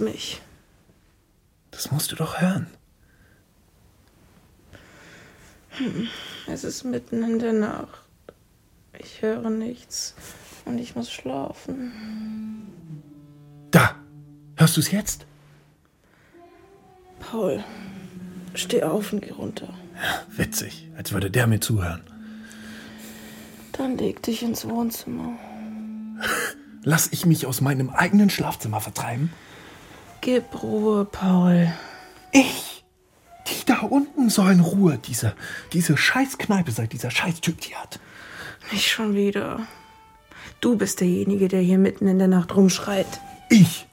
Mich. das musst du doch hören. Es ist mitten in der Nacht. Ich höre nichts und ich muss schlafen. Da! Hörst du es jetzt? Paul, steh auf und geh runter. Witzig, als würde der mir zuhören. Dann leg dich ins Wohnzimmer. Lass ich mich aus meinem eigenen Schlafzimmer vertreiben? Gib Ruhe, Paul. Ich? Die da unten sollen Ruhe, diese, diese Scheißkneipe, seit dieser Scheißtyp die hat. Nicht schon wieder. Du bist derjenige, der hier mitten in der Nacht rumschreit. Ich?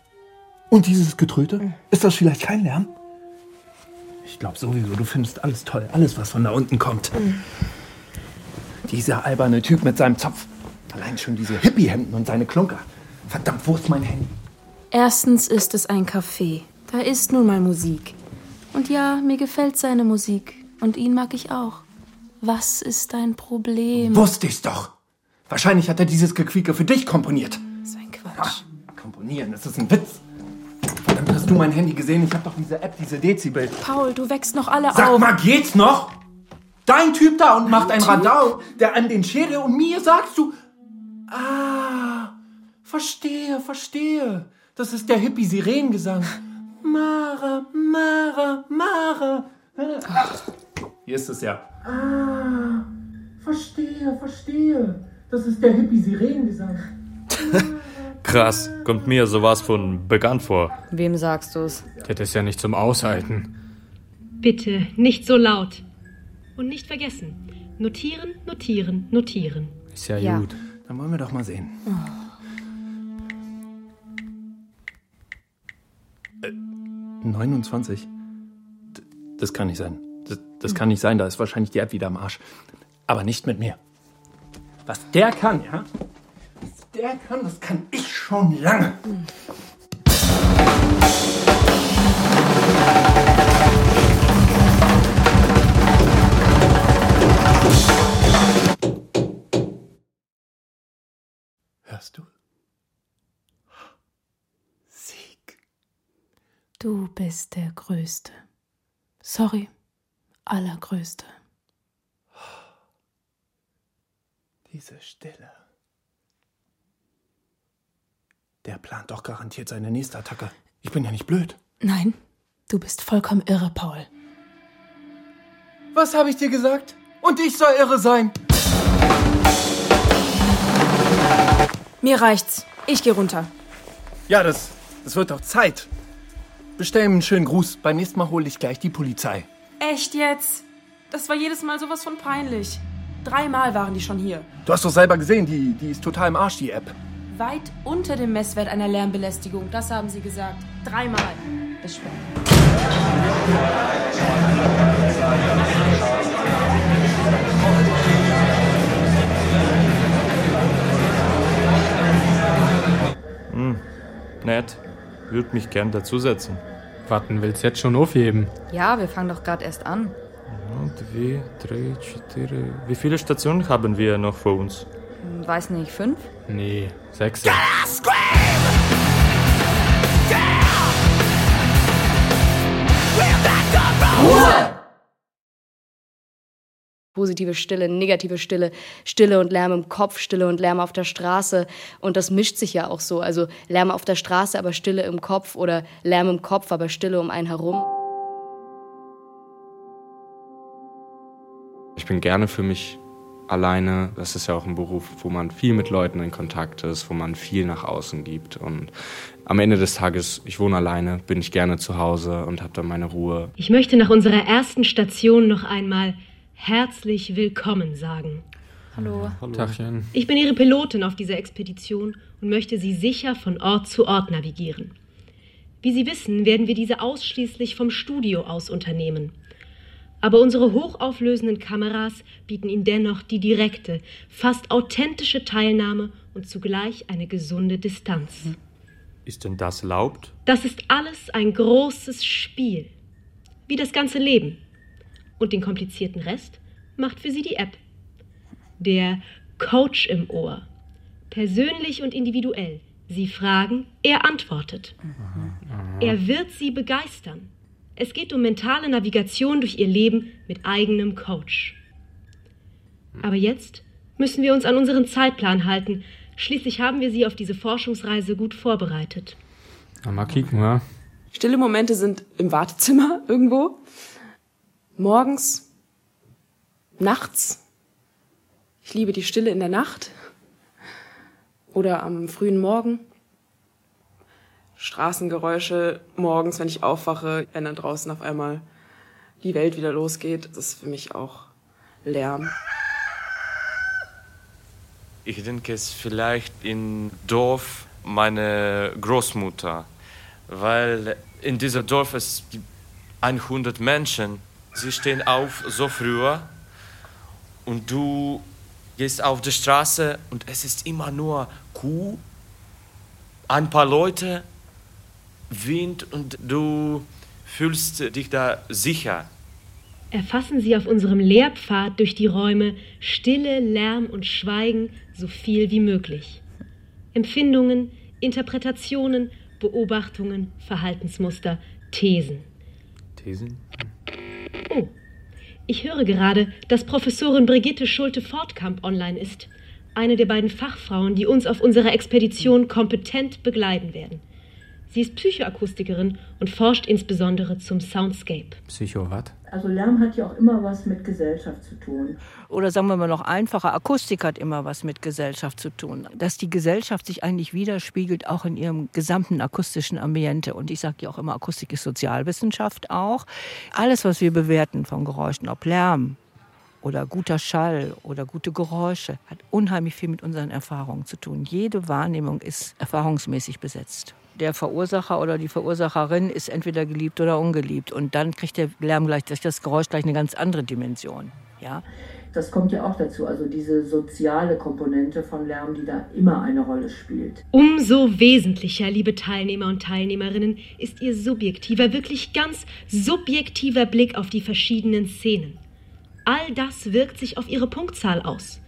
Und dieses Getröte? Ist das vielleicht kein Lärm? Ich glaube sowieso, du findest alles toll, alles, was von da unten kommt. Dieser alberne Typ mit seinem Zopf. Allein schon diese Hippie-Hemden und seine Klunker. Verdammt, wo ist mein Handy? Erstens ist es ein Café. Da ist nun mal Musik. Und ja, mir gefällt seine Musik. Und ihn mag ich auch. Was ist dein Problem? Wusste ich's doch. Wahrscheinlich hat er dieses Gequieke für dich komponiert. ist ein Quatsch. Komponieren, das ist ein Witz. Verdammt, hast du mein Handy gesehen? Ich hab doch diese App, diese Dezibel. Paul, du wächst noch alle Sag auf. mal, geht's noch? Dein Typ da und macht ein Radau, der an den Schere und mir sagst du. Ah, verstehe, verstehe. Das ist der Hippie-Sirenengesang. Mara, Mara, Mara. Ach, hier ist es ja. Ah, verstehe, verstehe. Das ist der Hippie-Sirenengesang. Krass, kommt mir sowas von bekannt vor. Wem sagst du's? Das ist ja nicht zum Aushalten. Bitte nicht so laut. Und nicht vergessen. Notieren, notieren, notieren. Ist ja, Ja. gut. Dann wollen wir doch mal sehen. Äh, 29? D- Das kann nicht sein. Das, das kann nicht sein, da ist wahrscheinlich die App wieder am Arsch. Aber nicht mit mir. Was der kann, ja? Was der kann, das kann ich schon lange. Hörst du? Du bist der Größte. Sorry, Allergrößte. Diese Stille. Der plant doch garantiert seine nächste Attacke. Ich bin ja nicht blöd. Nein, du bist vollkommen irre, Paul. Was habe ich dir gesagt? Und ich soll irre sein. Mir reicht's. Ich geh runter. Ja, das, das wird doch Zeit. Bestell ihm einen schönen Gruß. Beim nächsten Mal hole ich gleich die Polizei. Echt jetzt? Das war jedes Mal sowas von peinlich. Dreimal waren die schon hier. Du hast doch selber gesehen, die, die ist total im Arsch, die App. Weit unter dem Messwert einer Lärmbelästigung, das haben sie gesagt. Dreimal. Bis später. Nett. Würd mich gern dazusetzen. Warten willst jetzt schon aufheben? Ja, wir fangen doch gerade erst an. Zwei, drei, vier. Wie viele Stationen haben wir noch vor uns? Hm, Weiß nicht, fünf? Nee, sechs. Positive Stille, negative Stille, Stille und Lärm im Kopf, Stille und Lärm auf der Straße. Und das mischt sich ja auch so. Also Lärm auf der Straße, aber Stille im Kopf oder Lärm im Kopf, aber Stille um einen herum. Ich bin gerne für mich alleine. Das ist ja auch ein Beruf, wo man viel mit Leuten in Kontakt ist, wo man viel nach außen gibt. Und am Ende des Tages, ich wohne alleine, bin ich gerne zu Hause und habe dann meine Ruhe. Ich möchte nach unserer ersten Station noch einmal herzlich willkommen sagen. Hallo. Hallo. Tachchen. Ich bin Ihre Pilotin auf dieser Expedition und möchte Sie sicher von Ort zu Ort navigieren. Wie Sie wissen, werden wir diese ausschließlich vom Studio aus unternehmen. Aber unsere hochauflösenden Kameras bieten Ihnen dennoch die direkte, fast authentische Teilnahme und zugleich eine gesunde Distanz. Ist denn das erlaubt? Das ist alles ein großes Spiel. Wie das ganze Leben. Und den komplizierten Rest macht für Sie die App. Der Coach im Ohr. Persönlich und individuell. Sie fragen, er antwortet. Er wird Sie begeistern. Es geht um mentale Navigation durch Ihr Leben mit eigenem Coach. Aber jetzt müssen wir uns an unseren Zeitplan halten. Schließlich haben wir Sie auf diese Forschungsreise gut vorbereitet. Na, mal kicken, ja. Stille Momente sind im Wartezimmer irgendwo. Morgens. Nachts. Ich liebe die Stille in der Nacht. Oder am frühen Morgen. Straßengeräusche morgens, wenn ich aufwache, wenn dann draußen auf einmal die Welt wieder losgeht. Das ist für mich auch Lärm. Ich denke es vielleicht in Dorf meine Großmutter, weil in diesem Dorf es gibt 100 Menschen. Sie stehen auf so früh und du gehst auf die Straße und es ist immer nur Kuh, ein paar Leute, Wind und du fühlst dich da sicher. Erfassen Sie auf unserem Lehrpfad durch die Räume Stille, Lärm und Schweigen so viel wie möglich. Empfindungen, Interpretationen, Beobachtungen, Verhaltensmuster, Thesen. Thesen? Oh, ich höre gerade, dass Professorin Brigitte Schulte-Fortkamp online ist. Eine der beiden Fachfrauen, die uns auf unserer Expedition kompetent begleiten werden. Sie ist Psychoakustikerin und forscht insbesondere zum Soundscape. Psycho was? Also Lärm hat ja auch immer was mit Gesellschaft zu tun. Oder sagen wir mal noch einfacher, Akustik hat immer was mit Gesellschaft zu tun. Dass die Gesellschaft sich eigentlich widerspiegelt, auch in ihrem gesamten akustischen Ambiente. Und ich sage ja auch immer, Akustik ist Sozialwissenschaft auch. Alles, was wir bewerten von Geräuschen, ob Lärm, oder guter Schall oder gute Geräusche hat unheimlich viel mit unseren Erfahrungen zu tun. Jede Wahrnehmung ist erfahrungsmäßig besetzt. Der Verursacher oder die Verursacherin ist entweder geliebt oder ungeliebt. Und dann kriegt der Lärm gleich, das Geräusch gleich eine ganz andere Dimension. Ja? Das kommt ja auch dazu, also diese soziale Komponente von Lärm, die da immer eine Rolle spielt. Umso wesentlicher, liebe Teilnehmer und Teilnehmerinnen, ist Ihr subjektiver, wirklich ganz subjektiver Blick auf die verschiedenen Szenen. All das wirkt sich auf Ihre Punktzahl aus.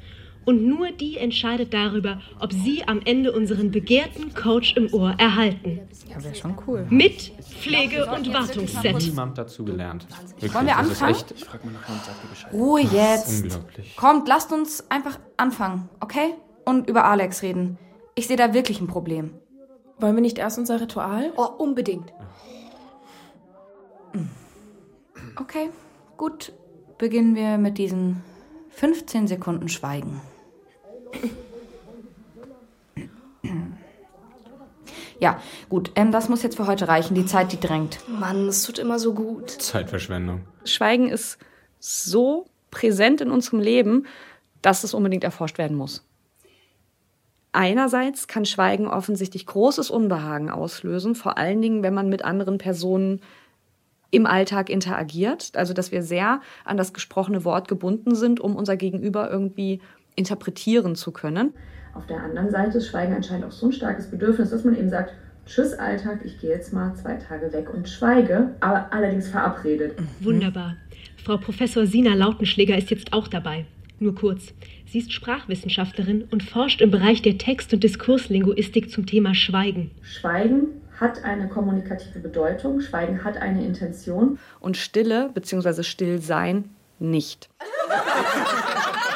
Und nur die entscheidet darüber, ob Sie am Ende unseren begehrten Coach im Ohr erhalten. Ja, wäre schon cool. Mit Pflege- und Wartungsset. Niemand dazu gelernt. Wirklich, Wollen wir anfangen? echt- Ich frag mal nachher und sag dir Bescheid. Ruhe jetzt. unglaublich. Kommt, lasst uns einfach anfangen, okay? Und über Alex reden. Ich sehe da wirklich ein Problem. Wollen wir nicht erst unser Ritual? Oh, unbedingt. Okay, gut. Beginnen wir mit diesen 15 Sekunden Schweigen. Ja, gut. Ähm, das muss jetzt für heute reichen. Die Zeit, die drängt. Mann, es tut immer so gut. Zeitverschwendung. Schweigen ist so präsent in unserem Leben, dass es unbedingt erforscht werden muss. Einerseits kann Schweigen offensichtlich großes Unbehagen auslösen, vor allen Dingen, wenn man mit anderen Personen im Alltag interagiert. Also, dass wir sehr an das gesprochene Wort gebunden sind, um unser Gegenüber irgendwie interpretieren zu können. Auf der anderen Seite ist Schweigen anscheinend auch so ein starkes Bedürfnis, dass man eben sagt, Tschüss Alltag, ich gehe jetzt mal zwei Tage weg und schweige, aber allerdings verabredet. Wunderbar. Frau Professor Sina Lautenschläger ist jetzt auch dabei. Nur kurz. Sie ist Sprachwissenschaftlerin und forscht im Bereich der Text- und Diskurslinguistik zum Thema Schweigen. Schweigen hat eine kommunikative Bedeutung, Schweigen hat eine Intention. Und Stille bzw. Stillsein nicht.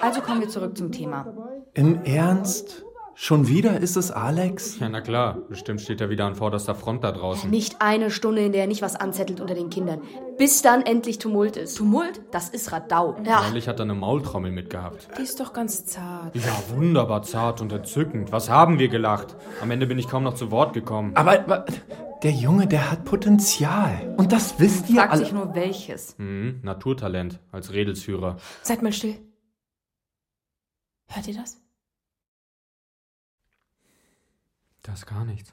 Also kommen wir zurück zum Thema. Im Ernst? Schon wieder ist es Alex? Ja, na klar. Bestimmt steht er wieder an vorderster Front da draußen. Nicht eine Stunde, in der er nicht was anzettelt unter den Kindern. Bis dann endlich Tumult ist. Tumult? Das ist Radau. Ja. Neulich hat er eine Maultrommel mitgehabt. Die ist doch ganz zart. Ja, wunderbar zart und entzückend. Was haben wir gelacht? Am Ende bin ich kaum noch zu Wort gekommen. Aber wa- Der Junge, der hat Potenzial. Und das wisst ihr Fragt alle. sich nur welches. Mhm, Naturtalent als Redelsführer. Seid mal still. Hört ihr das? Das ist gar nichts.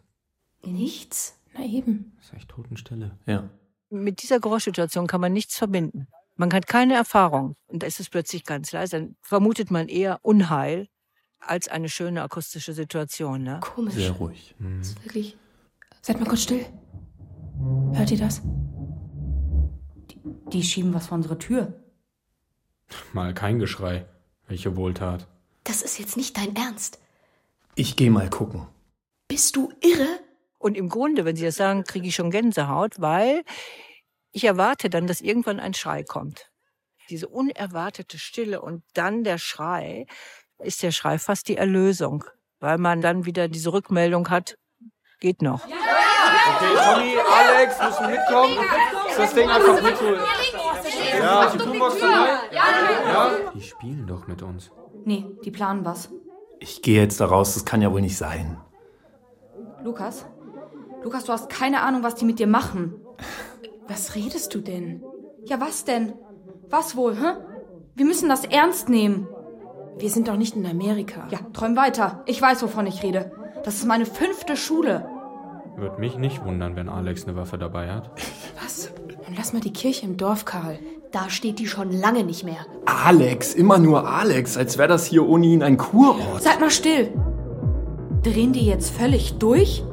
Nichts. Na eben. Das ist echt Totenstille. Ja. Mit dieser Geräuschsituation kann man nichts verbinden. Man hat keine Erfahrung. Und da ist es plötzlich ganz leise. Dann vermutet man eher Unheil als eine schöne akustische Situation. Ne? Komisch. Sehr ruhig. Mhm. Wirklich. Seid mal kurz still. Hört ihr das? Die schieben was vor unsere Tür. Mal kein Geschrei. Welche Wohltat. Das ist jetzt nicht dein Ernst. Ich gehe mal gucken. Bist du irre? Und im Grunde, wenn Sie das sagen, kriege ich schon Gänsehaut, weil ich erwarte dann, dass irgendwann ein Schrei kommt. Diese unerwartete Stille und dann der Schrei, ist der Schrei fast die Erlösung, weil man dann wieder diese Rückmeldung hat, geht noch. Okay, Tommy, Alex müssen mitkommen. Das Ding einfach mitholen. Ja, die Pumas dabei. Ja. Die spielen doch mit uns. Nee, die planen was. Ich gehe jetzt da raus, das kann ja wohl nicht sein. Lukas? Lukas, du hast keine Ahnung, was die mit dir machen. Was redest du denn? Ja, was denn? Was wohl, hä? Wir müssen das ernst nehmen. Wir sind doch nicht in Amerika. Ja, träum weiter. Ich weiß, wovon ich rede. Das ist meine fünfte Schule. Würde mich nicht wundern, wenn Alex eine Waffe dabei hat. Was? Dann lass mal die Kirche im Dorf, Karl. Da steht die schon lange nicht mehr. Alex, immer nur Alex, als wäre das hier ohne ihn ein Kurort. Seid mal still. Drehen die jetzt völlig durch?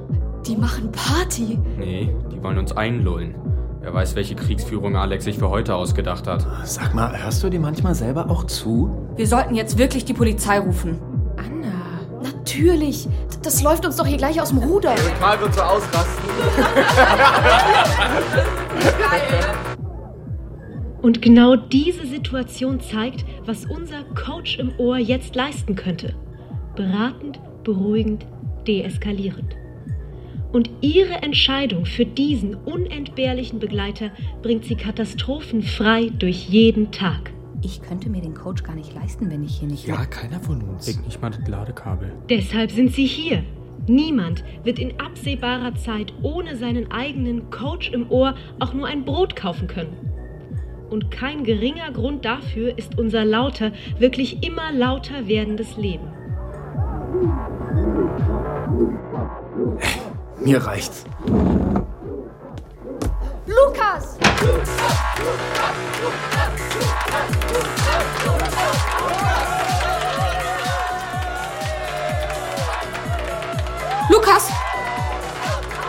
Die machen Party. Nee, die wollen uns einlullen. Wer weiß, welche Kriegsführung Alex sich für heute ausgedacht hat. Sag mal, hörst du dir manchmal selber auch zu? Wir sollten jetzt wirklich die Polizei rufen. Anna. Natürlich. Das läuft uns doch hier gleich aus dem Ruder. Karl wird so ausrasten. Und genau diese Situation zeigt, was unser Coach im Ohr jetzt leisten könnte. Beratend, beruhigend, deeskalierend. Und ihre Entscheidung für diesen unentbehrlichen Begleiter bringt sie katastrophenfrei durch jeden Tag. Ich könnte mir den Coach gar nicht leisten, wenn ich hier nicht. Ja, keiner von uns. Leg nicht mal das Ladekabel. Deshalb sind sie hier. Niemand wird in absehbarer Zeit ohne seinen eigenen Coach im Ohr auch nur ein Brot kaufen können. Und kein geringer Grund dafür ist unser lauter, wirklich immer lauter werdendes Leben. Mir reicht's. Lukas! Lukas!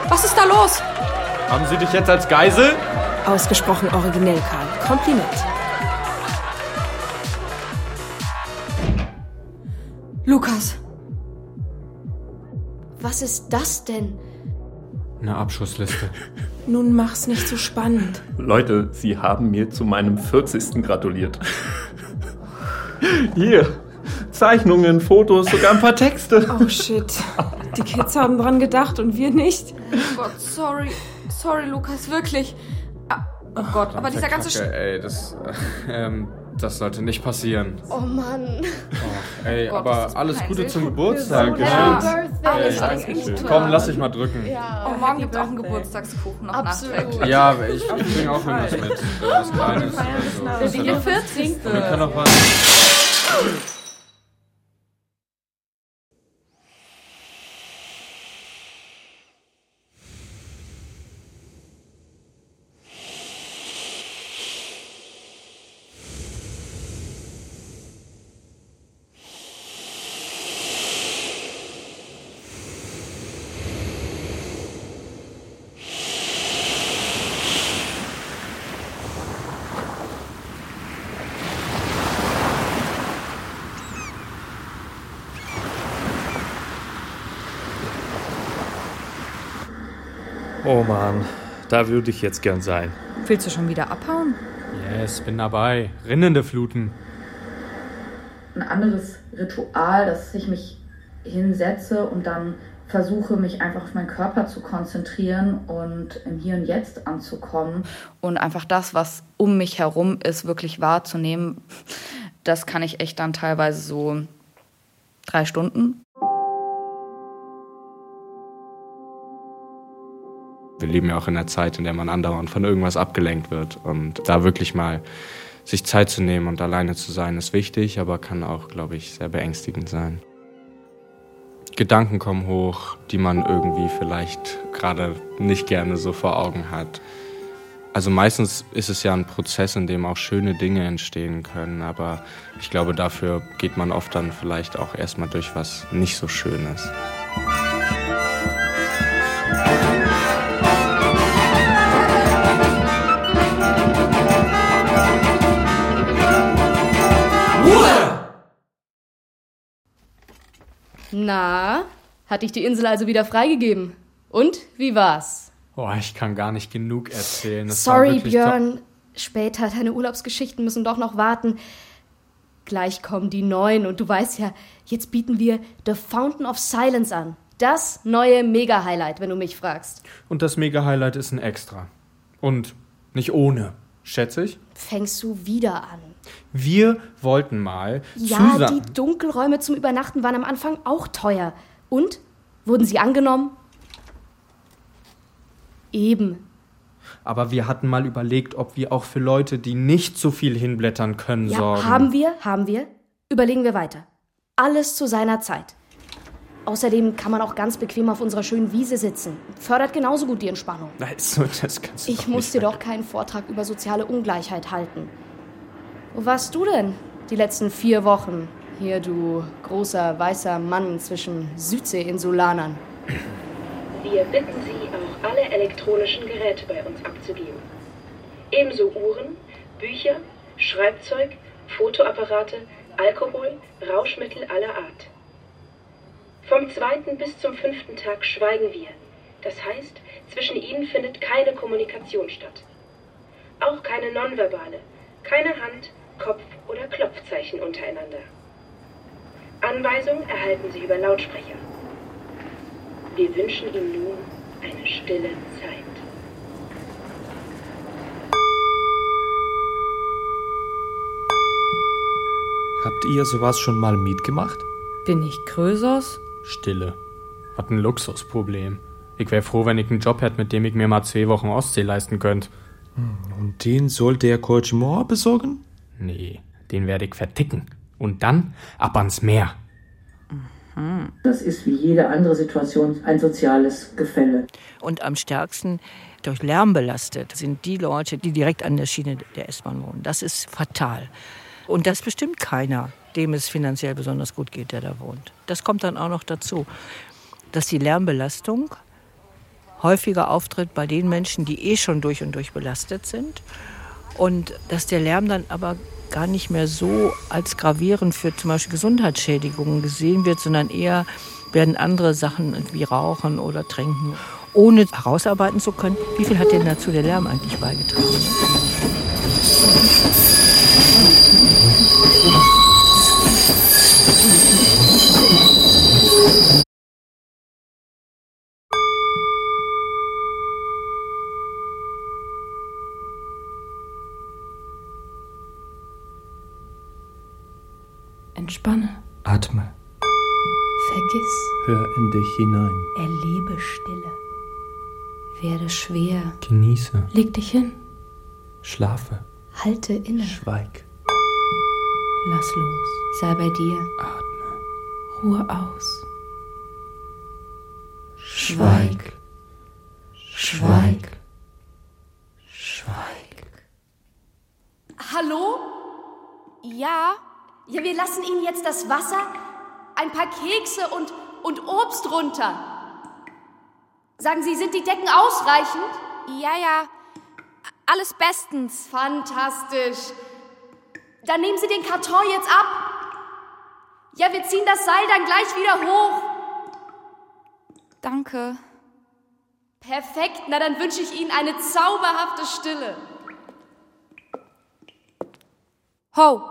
Was ist da los? Haben Sie dich jetzt als Geisel? Ausgesprochen originell, Karl. Kompliment. Lukas! Was ist das denn? Eine Abschussliste. Nun mach's nicht so spannend. Leute, Sie haben mir zu meinem 40. gratuliert. Hier, Zeichnungen, Fotos, sogar ein paar Texte. Oh shit. Die Kids haben dran gedacht und wir nicht. Oh Gott, sorry. Sorry, Lukas, wirklich. Ah, Oh Gott, aber dieser ganze Sch ey, das, ähm, das sollte nicht passieren. Oh Mann. Oh, ey, Gott, ist aber alles Gute zum Geburtstag. Ja. Alles, Ey, alles. Gute. Komm, lass dich mal drücken. Oh, morgen gibt es auch einen Geburtstagskuchen noch Absolut. nachträglich. Ja, ich, ich bringe auch irgendwas mit. Was Kleines. oder so. Der Das Dinge hat- 40. Wir können auch was. Oh Mann, da würde ich jetzt gern sein. Willst du schon wieder abhauen? Yes, bin dabei. Rinnende Fluten. ein anderes Ritual, dass ich mich hinsetze und dann versuche, mich einfach auf meinen Körper zu konzentrieren und im Hier und Jetzt anzukommen. Und einfach das, was um mich herum ist, wirklich wahrzunehmen, das kann ich echt dann teilweise so drei Stunden. Wir leben ja auch in einer Zeit, in der man andauernd von irgendwas abgelenkt wird. Und da wirklich mal sich Zeit zu nehmen und alleine zu sein, ist wichtig, aber kann auch, glaube ich, sehr beängstigend sein. Gedanken kommen hoch, die man irgendwie vielleicht gerade nicht gerne so vor Augen hat. Also meistens ist es ja ein Prozess, in dem auch schöne Dinge entstehen können, aber ich glaube, dafür geht man oft dann vielleicht auch erstmal durch was nicht so Schönes. Na, hat dich die Insel also wieder freigegeben? Und wie war's? Boah, ich kann gar nicht genug erzählen. Das Sorry, Björn. Später, deine Urlaubsgeschichten müssen doch noch warten. Gleich kommen die neuen und du weißt ja, jetzt bieten wir The Fountain of Silence an. Das neue Mega-Highlight, wenn du mich fragst. Und das Mega-Highlight ist ein Extra. Und nicht ohne, schätze ich. Fängst du wieder an? Wir wollten mal Ja, zusammen. die Dunkelräume zum Übernachten waren am Anfang auch teuer. Und? Wurden sie angenommen? Eben. Aber wir hatten mal überlegt, ob wir auch für Leute, die nicht so viel hinblättern können, Ja, sorgen. haben wir, haben wir. Überlegen wir weiter. Alles zu seiner Zeit. Außerdem kann man auch ganz bequem auf unserer schönen Wiese sitzen. Fördert genauso gut die Entspannung. Also, das kannst du Ich muss dir doch keinen Vortrag über soziale Ungleichheit halten. Wo warst du denn die letzten vier Wochen? Hier, du großer weißer Mann zwischen Südseeinsulanern. Wir bitten Sie, auch alle elektronischen Geräte bei uns abzugeben. Ebenso Uhren, Bücher, Schreibzeug, Fotoapparate, Alkohol, Rauschmittel aller Art. Vom zweiten bis zum fünften Tag schweigen wir. Das heißt, zwischen ihnen findet keine Kommunikation statt. Auch keine nonverbale, keine Hand, Kopf- oder Klopfzeichen untereinander. Anweisungen erhalten Sie über Lautsprecher. Wir wünschen Ihnen nun eine stille Zeit. Habt ihr sowas schon mal mitgemacht? Bin ich Krösos? Stille. Hat ein Luxusproblem. Ich wäre froh, wenn ich einen Job hätte, mit dem ich mir mal zwei Wochen Ostsee leisten könnte. Und den soll der Coachement besorgen? Nee, den werde ich verticken. Und dann ab ans Meer. Das ist wie jede andere Situation ein soziales Gefälle. Und am stärksten durch Lärm belastet sind die Leute, die direkt an der Schiene der S-Bahn wohnen. Das ist fatal. Und das bestimmt keiner, dem es finanziell besonders gut geht, der da wohnt. Das kommt dann auch noch dazu, dass die Lärmbelastung häufiger auftritt bei den Menschen, die eh schon durch und durch belastet sind. Und dass der Lärm dann aber gar nicht mehr so als gravierend für zum Beispiel Gesundheitsschädigungen gesehen wird, sondern eher werden andere Sachen wie Rauchen oder Trinken, ohne herausarbeiten zu können, wie viel hat denn dazu der Lärm eigentlich beigetragen? Atme. Vergiss. Hör in dich hinein. Erlebe Stille. Werde schwer. Genieße. Leg dich hin. Schlafe. Halte inne. Schweig. Lass los. Sei bei dir. Ruhe aus. Schweig. Schweig. Schweig. Hallo? Ja? Ja, wir lassen Ihnen jetzt das Wasser, ein paar Kekse und, und Obst runter. Sagen Sie, sind die Decken ausreichend? Ja, ja. Alles bestens. Fantastisch. Dann nehmen Sie den Karton jetzt ab. Ja, wir ziehen das Seil dann gleich wieder hoch. Danke. Perfekt, na dann wünsche ich Ihnen eine zauberhafte Stille. Ho!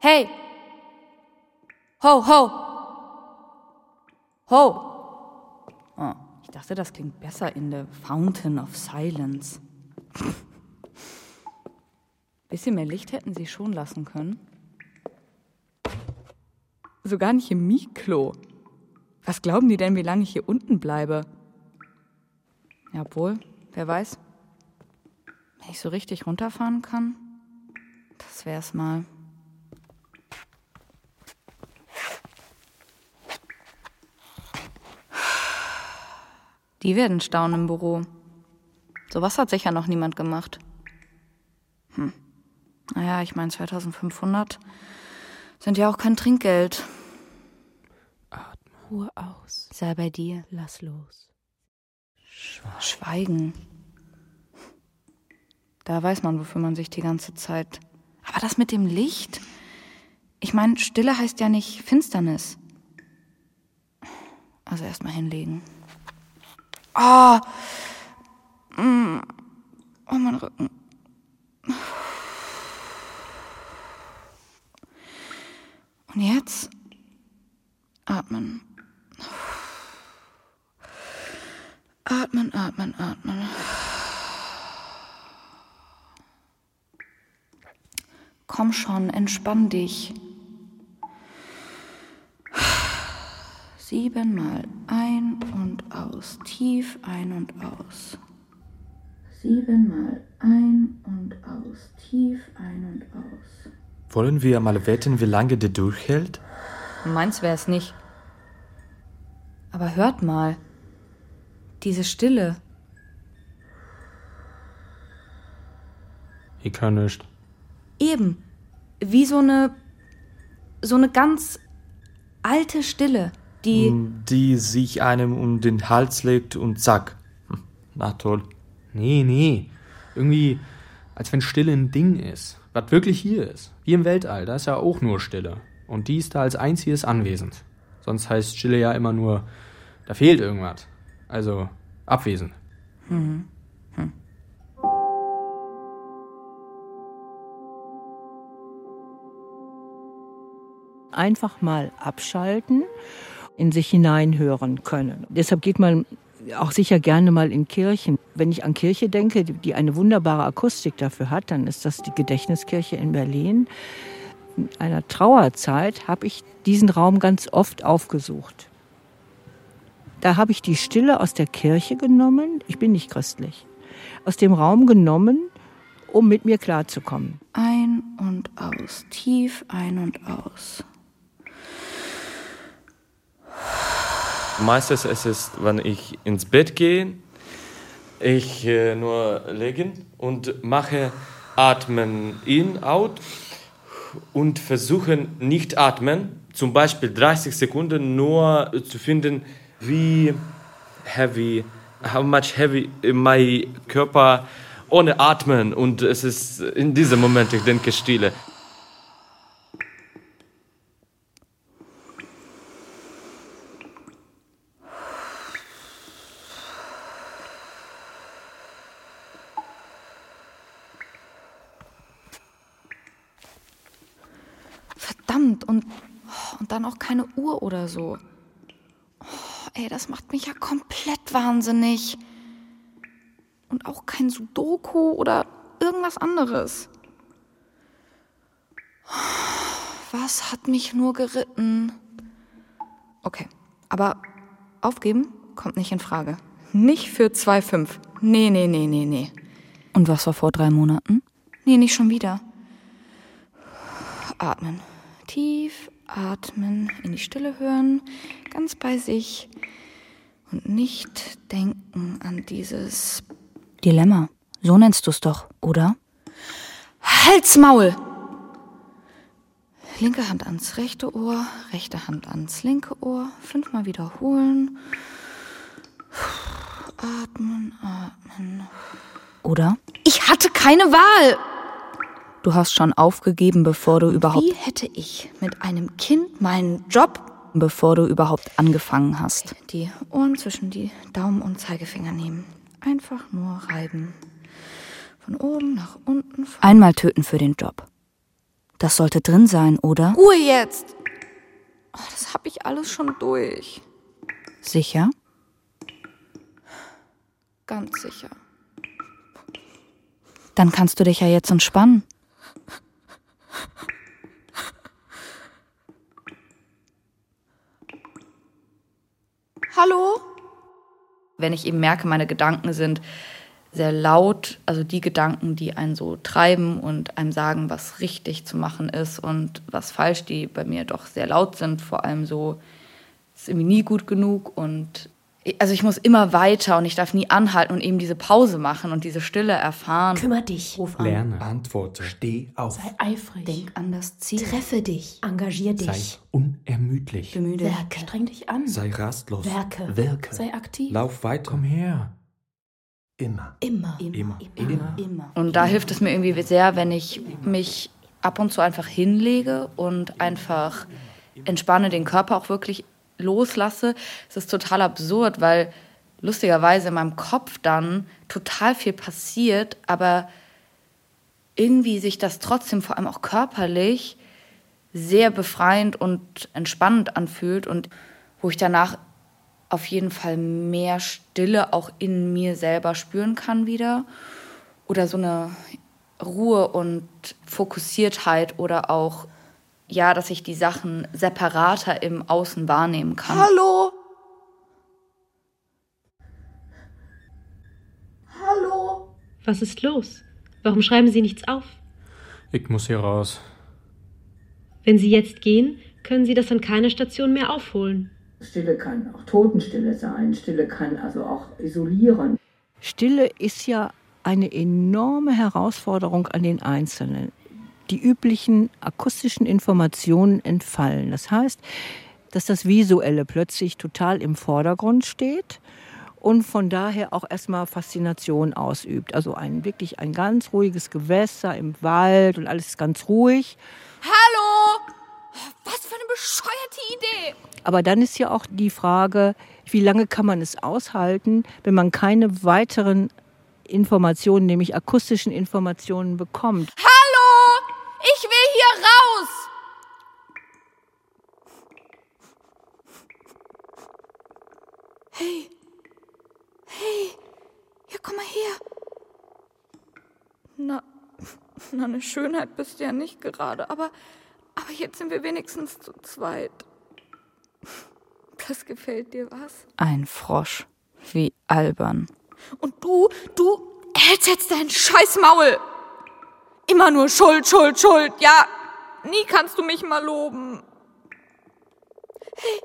Hey! Ho, ho! Ho! Oh, ich dachte, das klingt besser in The Fountain of Silence. Bisschen mehr Licht hätten sie schon lassen können. Sogar ein Chemieklo. Was glauben die denn, wie lange ich hier unten bleibe? Ja, obwohl, wer weiß. Wenn ich so richtig runterfahren kann, das wär's mal. Die werden staunen im Büro. Sowas hat sicher noch niemand gemacht. Hm. Naja, ich meine, 2500 sind ja auch kein Trinkgeld. Ruhe aus. Sei bei dir. Lass los. Schweigen. Da weiß man, wofür man sich die ganze Zeit. Aber das mit dem Licht? Ich meine, Stille heißt ja nicht Finsternis. Also erstmal hinlegen. Ah! Mm. Oh, mein Rücken. Und jetzt atmen. Atmen, atmen, atmen. Komm schon, entspann dich. Siebenmal ein und aus, tief ein und aus. Siebenmal ein und aus, tief ein und aus. Wollen wir mal wetten, wie lange der durchhält? Meins wär's nicht. Aber hört mal. Diese Stille. Ich kann nicht. Eben. Wie so eine. so eine ganz alte Stille, die. Die sich einem um den Hals legt und zack. Hm, Na toll. Nee, nee. Irgendwie, als wenn Stille ein Ding ist. Was wirklich hier ist. Wie im Weltall, da ist ja auch nur Stille. Und die ist da als einziges anwesend. Sonst heißt Stille ja immer nur, da fehlt irgendwas. Also abwesend. Mhm. Hm. Einfach mal abschalten, in sich hineinhören können. Deshalb geht man auch sicher gerne mal in Kirchen. Wenn ich an Kirche denke, die eine wunderbare Akustik dafür hat, dann ist das die Gedächtniskirche in Berlin. In einer Trauerzeit habe ich diesen Raum ganz oft aufgesucht. Da habe ich die Stille aus der Kirche genommen, ich bin nicht christlich, aus dem Raum genommen, um mit mir klarzukommen. Ein und aus, tief ein und aus. Meistens ist es, wenn ich ins Bett gehe, ich äh, nur legen und mache Atmen in, out und versuche nicht atmen, zum Beispiel 30 Sekunden nur zu finden, wie heavy, how much heavy my Körper ohne Atmen und es ist in diesem Moment, ich denke, Stille. Verdammt, und, und dann auch keine Uhr oder so. Oh, ey, das macht mich ja komplett wahnsinnig. Und auch kein Sudoku oder irgendwas anderes. Was hat mich nur geritten? Okay, aber aufgeben kommt nicht in Frage. Nicht für 2,5. Nee, nee, nee, nee, nee. Und was war vor drei Monaten? Nee, nicht schon wieder. Atmen. Tief atmen, in die Stille hören, ganz bei sich und nicht denken an dieses Dilemma. So nennst du es doch, oder? Halsmaul! Linke Hand ans rechte Ohr, rechte Hand ans linke Ohr, fünfmal wiederholen. Atmen, atmen. Oder? Ich hatte keine Wahl! Du hast schon aufgegeben, bevor du überhaupt. Wie hätte ich mit einem Kind meinen Job, bevor du überhaupt angefangen hast? Die Ohren zwischen die Daumen und Zeigefinger nehmen. Einfach nur reiben. Von oben nach unten. Einmal töten für den Job. Das sollte drin sein, oder? Ruhe jetzt! Oh, das hab ich alles schon durch. Sicher? Ganz sicher. Dann kannst du dich ja jetzt entspannen. Hallo? Wenn ich eben merke, meine Gedanken sind sehr laut, also die Gedanken, die einen so treiben und einem sagen, was richtig zu machen ist und was falsch, die bei mir doch sehr laut sind, vor allem so, ist irgendwie nie gut genug und also ich muss immer weiter und ich darf nie anhalten und eben diese Pause machen und diese Stille erfahren. Kümmer dich. Ruf an. Lerne. Antworte. Steh auf. Sei eifrig. Denk an das Ziel. Treffe dich. Engagier dich. Sei unermüdlich. Bemühe. Werke. Streng dich an. Sei rastlos. Werke. Wirke. Sei aktiv. Lauf weiter. Komm her. Immer. Immer. Immer. Immer. Immer. Und da hilft es mir irgendwie sehr, wenn ich mich ab und zu einfach hinlege und einfach entspanne, den Körper auch wirklich loslasse. Es ist total absurd, weil lustigerweise in meinem Kopf dann total viel passiert, aber irgendwie sich das trotzdem vor allem auch körperlich sehr befreiend und entspannend anfühlt und wo ich danach auf jeden Fall mehr Stille auch in mir selber spüren kann wieder oder so eine Ruhe und Fokussiertheit oder auch ja, dass ich die Sachen separater im Außen wahrnehmen kann. Hallo? Hallo? Was ist los? Warum schreiben Sie nichts auf? Ich muss hier raus. Wenn Sie jetzt gehen, können Sie das an keiner Station mehr aufholen. Stille kann auch Totenstille sein. Stille kann also auch isolieren. Stille ist ja eine enorme Herausforderung an den Einzelnen. Die üblichen akustischen Informationen entfallen. Das heißt, dass das Visuelle plötzlich total im Vordergrund steht und von daher auch erstmal Faszination ausübt. Also ein wirklich ein ganz ruhiges Gewässer im Wald und alles ganz ruhig. Hallo! Was für eine bescheuerte Idee! Aber dann ist ja auch die Frage, wie lange kann man es aushalten, wenn man keine weiteren Informationen, nämlich akustischen Informationen bekommt. Hallo! Ich will hier raus! Hey! Hey! Ja, komm mal her! Na, na, eine Schönheit bist du ja nicht gerade, aber, aber jetzt sind wir wenigstens zu zweit. Das gefällt dir was? Ein Frosch. Wie albern. Und du, du hältst jetzt dein scheiß Maul! Immer nur Schuld, Schuld, Schuld. Ja, nie kannst du mich mal loben. Hey,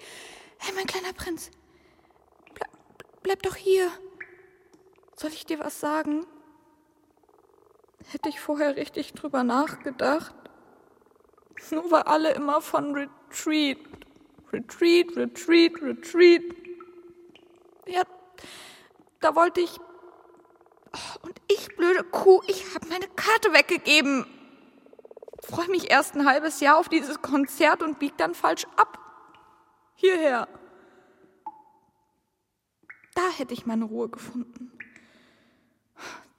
hey, mein kleiner Prinz. Bleib, bleib doch hier. Soll ich dir was sagen? Hätte ich vorher richtig drüber nachgedacht. Nur weil alle immer von Retreat, Retreat, Retreat, Retreat. Ja, da wollte ich. Oh, und ich, blöde Kuh, ich habe meine Karte weggegeben. Freue mich erst ein halbes Jahr auf dieses Konzert und bieg dann falsch ab. Hierher. Da hätte ich meine Ruhe gefunden.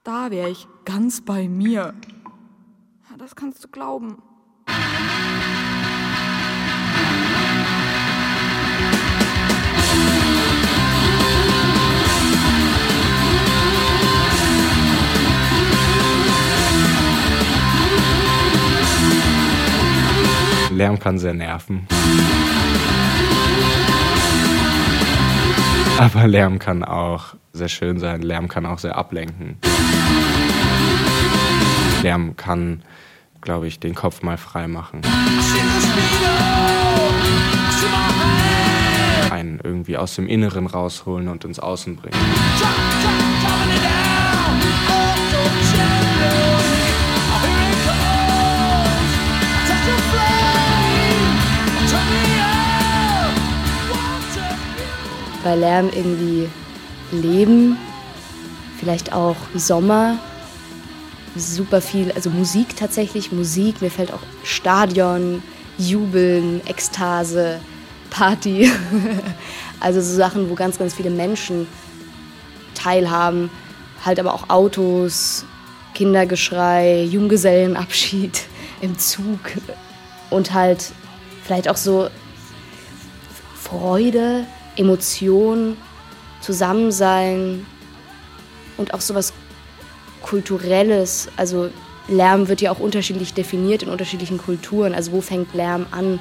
Da wäre ich ganz bei mir. Ja, das kannst du glauben. Lärm kann sehr nerven. Aber Lärm kann auch sehr schön sein. Lärm kann auch sehr ablenken. Lärm kann, glaube ich, den Kopf mal frei machen. Einen irgendwie aus dem Inneren rausholen und ins Außen bringen. Bei Lärm irgendwie Leben, vielleicht auch Sommer, super viel, also Musik tatsächlich, Musik, mir fällt auch Stadion, Jubeln, Ekstase, Party, also so Sachen, wo ganz, ganz viele Menschen teilhaben, halt aber auch Autos, Kindergeschrei, Junggesellenabschied im Zug. Und halt vielleicht auch so Freude, Emotion, Zusammensein und auch sowas Kulturelles. Also Lärm wird ja auch unterschiedlich definiert in unterschiedlichen Kulturen. Also wo fängt Lärm an?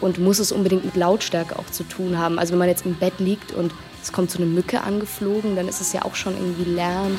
Und muss es unbedingt mit Lautstärke auch zu tun haben? Also wenn man jetzt im Bett liegt und es kommt so eine Mücke angeflogen, dann ist es ja auch schon irgendwie Lärm.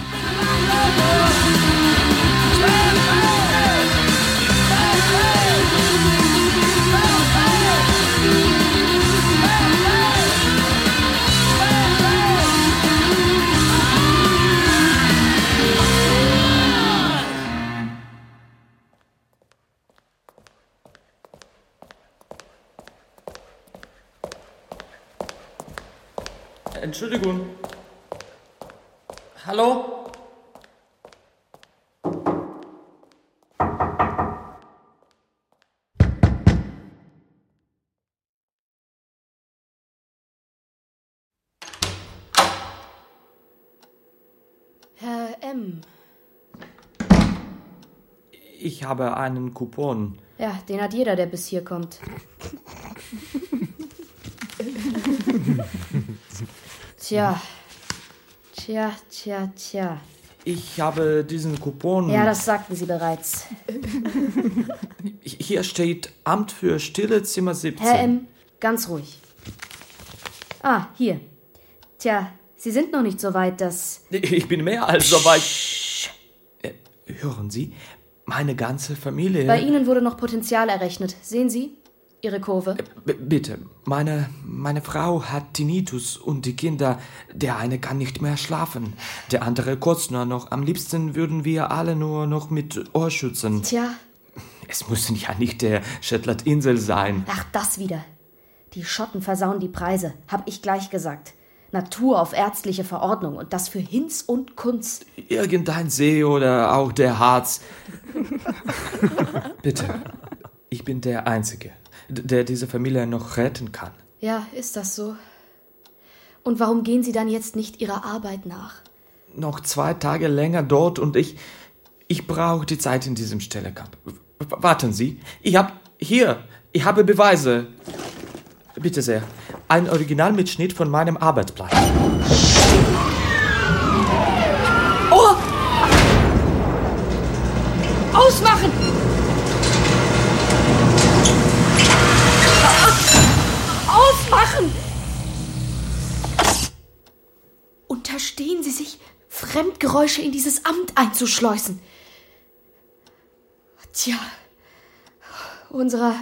Entschuldigung. Hallo? Herr M. Ich habe einen Coupon. Ja, den hat jeder, der bis hier kommt. Tja. Tja, tja, tja. Ich habe diesen Coupon. Ja, das sagten Sie bereits. Hier steht Amt für Stille Zimmer 17. Herr M., ganz ruhig. Ah, hier. Tja, Sie sind noch nicht so weit, dass. Ich bin mehr als so weit. Äh, Hören Sie, meine ganze Familie. Bei Ihnen wurde noch Potenzial errechnet. Sehen Sie? Ihre Kurve. B bitte, meine, meine Frau hat Tinnitus und die Kinder, der eine kann nicht mehr schlafen, der andere kurz nur noch. Am liebsten würden wir alle nur noch mit Ohrschützen. Tja. Es muss ja nicht der Shetland-Insel sein. Ach, das wieder. Die Schotten versauen die Preise, hab ich gleich gesagt. Natur auf ärztliche Verordnung und das für Hinz und Kunst. Irgendein See oder auch der Harz. bitte, ich bin der Einzige, der diese Familie noch retten kann. Ja, ist das so? Und warum gehen Sie dann jetzt nicht Ihrer Arbeit nach? Noch zwei Tage länger dort und ich. Ich brauche die Zeit in diesem Stellekamp. Warten Sie. Ich hab. Hier. Ich habe Beweise. Bitte sehr. Ein Originalmitschnitt von meinem Arbeitsplatz. Oh! Ausmachen! Unterstehen Sie sich, Fremdgeräusche in dieses Amt einzuschleusen. Tja, unserer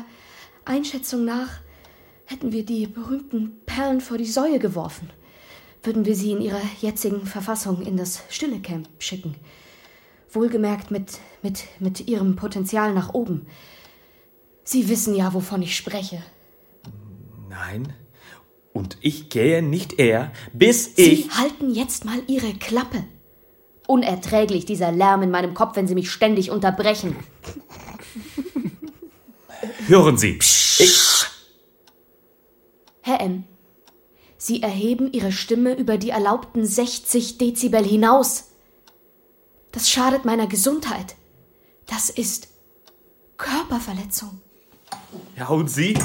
Einschätzung nach hätten wir die berühmten Perlen vor die Säue geworfen, würden wir sie in ihrer jetzigen Verfassung in das Stillecamp schicken. Wohlgemerkt mit, mit, mit ihrem Potenzial nach oben. Sie wissen ja, wovon ich spreche. Nein. Und ich gehe nicht eher, bis Sie ich. halten jetzt mal Ihre Klappe. Unerträglich dieser Lärm in meinem Kopf, wenn Sie mich ständig unterbrechen. Hören Sie. Ich. Herr M., Sie erheben Ihre Stimme über die erlaubten 60 Dezibel hinaus. Das schadet meiner Gesundheit. Das ist Körperverletzung. Ja, und Sie?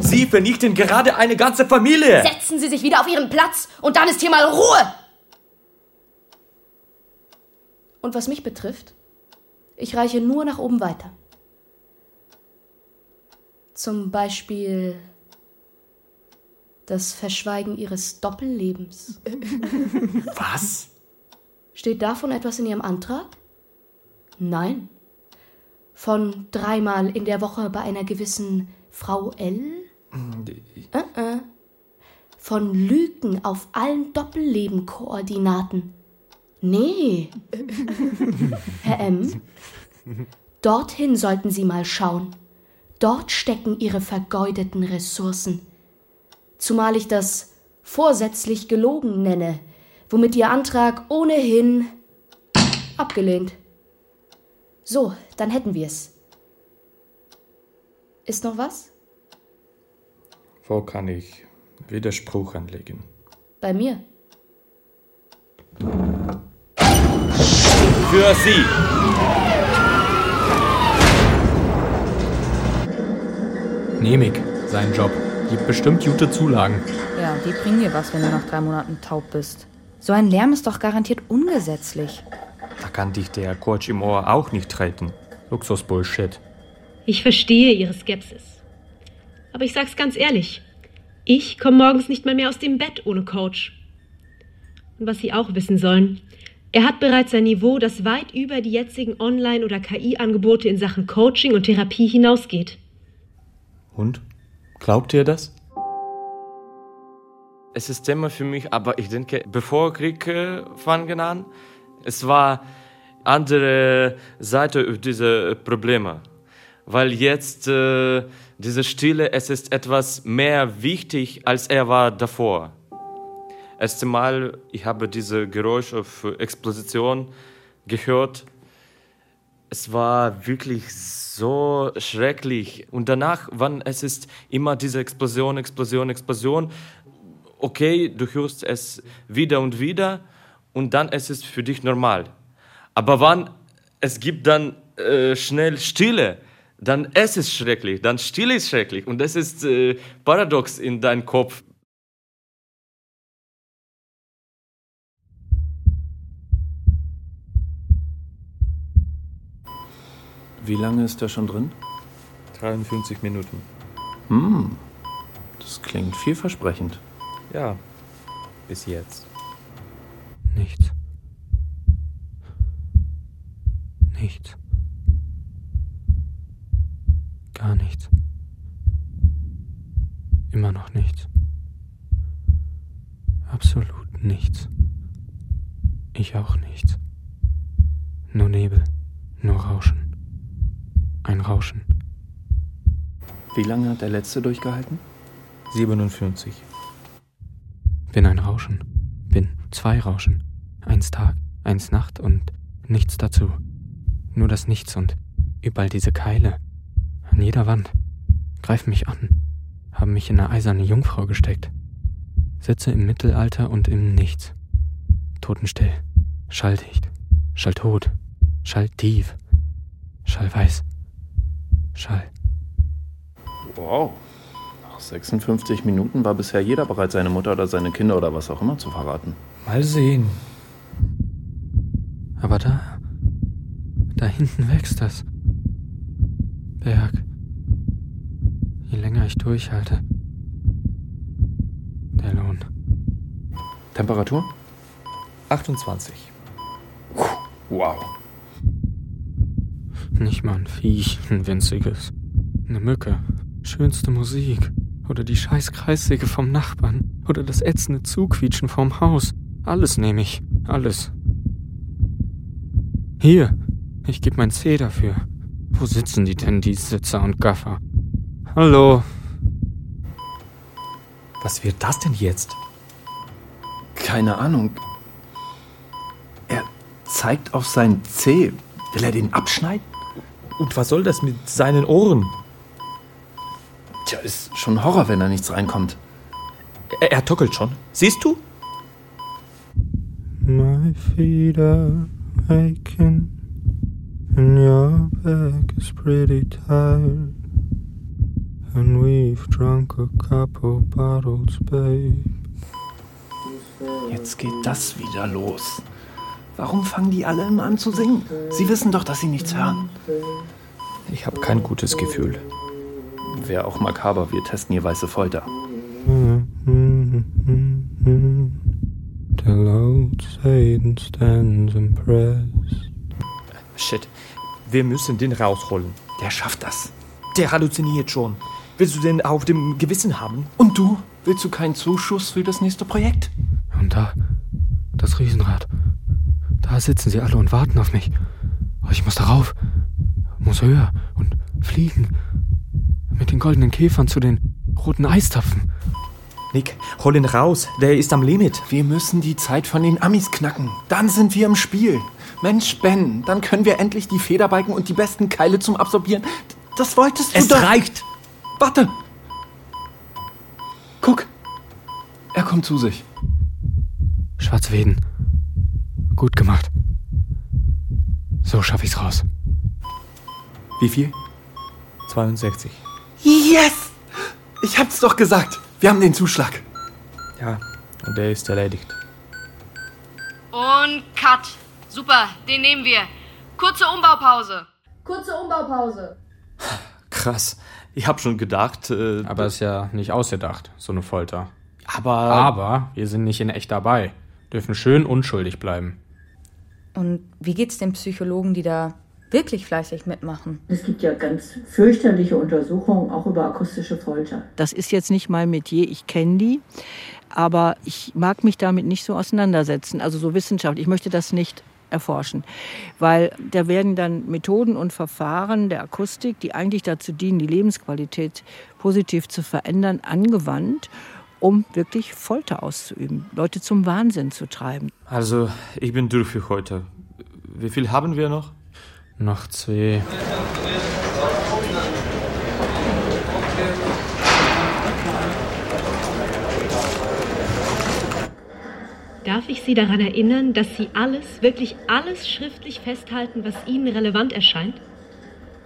Sie vernichten gerade eine ganze Familie. Setzen Sie sich wieder auf Ihren Platz und dann ist hier mal Ruhe. Und was mich betrifft, ich reiche nur nach oben weiter. Zum Beispiel das Verschweigen Ihres Doppellebens. Was? Steht davon etwas in Ihrem Antrag? Nein. Von dreimal in der Woche bei einer gewissen Frau L? Äh, äh. Von Lügen auf allen Doppellebenkoordinaten? Nee. Herr M., dorthin sollten Sie mal schauen. Dort stecken Ihre vergeudeten Ressourcen. Zumal ich das vorsätzlich gelogen nenne, womit Ihr Antrag ohnehin abgelehnt. So, dann hätten wir's. Ist noch was? Wo kann ich Widerspruch anlegen? Bei mir. Für Sie. Nämig, sein Job. Gibt bestimmt gute Zulagen. Ja, die bringen dir was, wenn du nach drei Monaten taub bist. So ein Lärm ist doch garantiert ungesetzlich. Da kann dich der Coach im Ohr auch nicht treten. Luxus-Bullshit. Ich verstehe Ihre Skepsis. Aber ich sag's ganz ehrlich, ich komme morgens nicht mal mehr aus dem Bett ohne Coach. Und was Sie auch wissen sollen, er hat bereits ein Niveau, das weit über die jetzigen Online- oder KI-Angebote in Sachen Coaching und Therapie hinausgeht. Und? Glaubt ihr das? Es ist Thema für mich, aber ich denke, bevor Krieg äh, fangen an, es war andere Seite dieser Probleme. Weil jetzt äh, diese Stille, es ist etwas mehr wichtig, als er war davor. Erste Mal, ich habe diese Geräusche auf Explosion gehört. Es war wirklich so schrecklich. Und danach, wann es ist immer diese Explosion, Explosion, Explosion. Okay, du hörst es wieder und wieder und dann ist es für dich normal. Aber wann es gibt dann äh, schnell Stille, dann es ist schrecklich, dann Stille ist schrecklich und das ist äh, paradox in deinem Kopf. Wie lange ist er schon drin? 53 Minuten. Hm, das klingt vielversprechend. Ja, bis jetzt. Nichts. Nichts. Gar nichts. Immer noch nichts. Absolut nichts. Ich auch nichts. Nur Nebel, nur Rauschen. Ein Rauschen. Wie lange hat der letzte durchgehalten? 57. Bin ein Rauschen. Bin zwei Rauschen. Eins Tag, eins Nacht und nichts dazu. Nur das Nichts und überall diese Keile. An jeder Wand. Greifen mich an. Haben mich in eine eiserne Jungfrau gesteckt. Sitze im Mittelalter und im Nichts. Totenstill. Schalldicht. Schalltot. Schalltief. Schallweiß. Schall. Wow. Nach 56 Minuten war bisher jeder bereit, seine Mutter oder seine Kinder oder was auch immer zu verraten. Mal sehen. Aber da. Da hinten wächst das. Berg. Je länger ich durchhalte. Der Lohn. Temperatur? 28. Wow. Nicht mal ein Viech, ein winziges. Eine Mücke. Schönste Musik. Oder die scheiß Kreissäge vom Nachbarn. Oder das ätzende Zuquietschen vom Haus. Alles nehme ich. Alles. Hier. Ich gebe mein C dafür. Wo sitzen die denn, die Sitzer und Gaffer? Hallo. Was wird das denn jetzt? Keine Ahnung. Er zeigt auf sein C. Will er den abschneiden? Und was soll das mit seinen Ohren? Tja, ist schon Horror, wenn da nichts reinkommt. Er, er tockelt schon. Siehst du? My feet are aching and your back is pretty tired. And we've drunk a couple bottles, babe. Jetzt geht das wieder los. Warum fangen die alle immer an zu singen? Sie wissen doch, dass sie nichts hören. Ich habe kein gutes Gefühl. Wäre auch makaber, wir testen hier weiße Folter. Satan stands impressed. Shit. Wir müssen den rausholen. Der schafft das. Der halluziniert schon. Willst du den auf dem Gewissen haben? Und du? Willst du keinen Zuschuss für das nächste Projekt? Und da, das Riesenrad. Da sitzen sie alle und warten auf mich. Ich muss darauf. Muss höher und fliegen. Mit den goldenen Käfern zu den roten Eistapfen. Nick, hol ihn raus. Der ist am Limit. Wir müssen die Zeit von den Amis knacken. Dann sind wir im Spiel. Mensch, Ben, dann können wir endlich die Federbalken und die besten Keile zum Absorbieren. Das wolltest du es doch. Es reicht. Warte. Guck. Er kommt zu sich. Schwarzweden. Gut gemacht. So schaffe ich's raus. Wie viel? 62. Yes! Ich hab's doch gesagt. Wir haben den Zuschlag. Ja, und der ist erledigt. Und Cut. Super, den nehmen wir. Kurze Umbaupause. Kurze Umbaupause. Krass. Ich habe schon gedacht. Äh, Aber ist ja nicht ausgedacht, so eine Folter. Aber. Aber wir sind nicht in echt dabei. Dürfen schön unschuldig bleiben. Und wie geht's den Psychologen, die da wirklich fleißig mitmachen? Es gibt ja ganz fürchterliche Untersuchungen auch über akustische Folter. Das ist jetzt nicht mein Metier, ich kenne die, aber ich mag mich damit nicht so auseinandersetzen, also so wissenschaftlich. Ich möchte das nicht erforschen, weil da werden dann Methoden und Verfahren der Akustik, die eigentlich dazu dienen, die Lebensqualität positiv zu verändern, angewandt um wirklich Folter auszuüben, Leute zum Wahnsinn zu treiben. Also, ich bin durch für heute. Wie viel haben wir noch? Noch zwei. Darf ich Sie daran erinnern, dass Sie alles, wirklich alles schriftlich festhalten, was Ihnen relevant erscheint?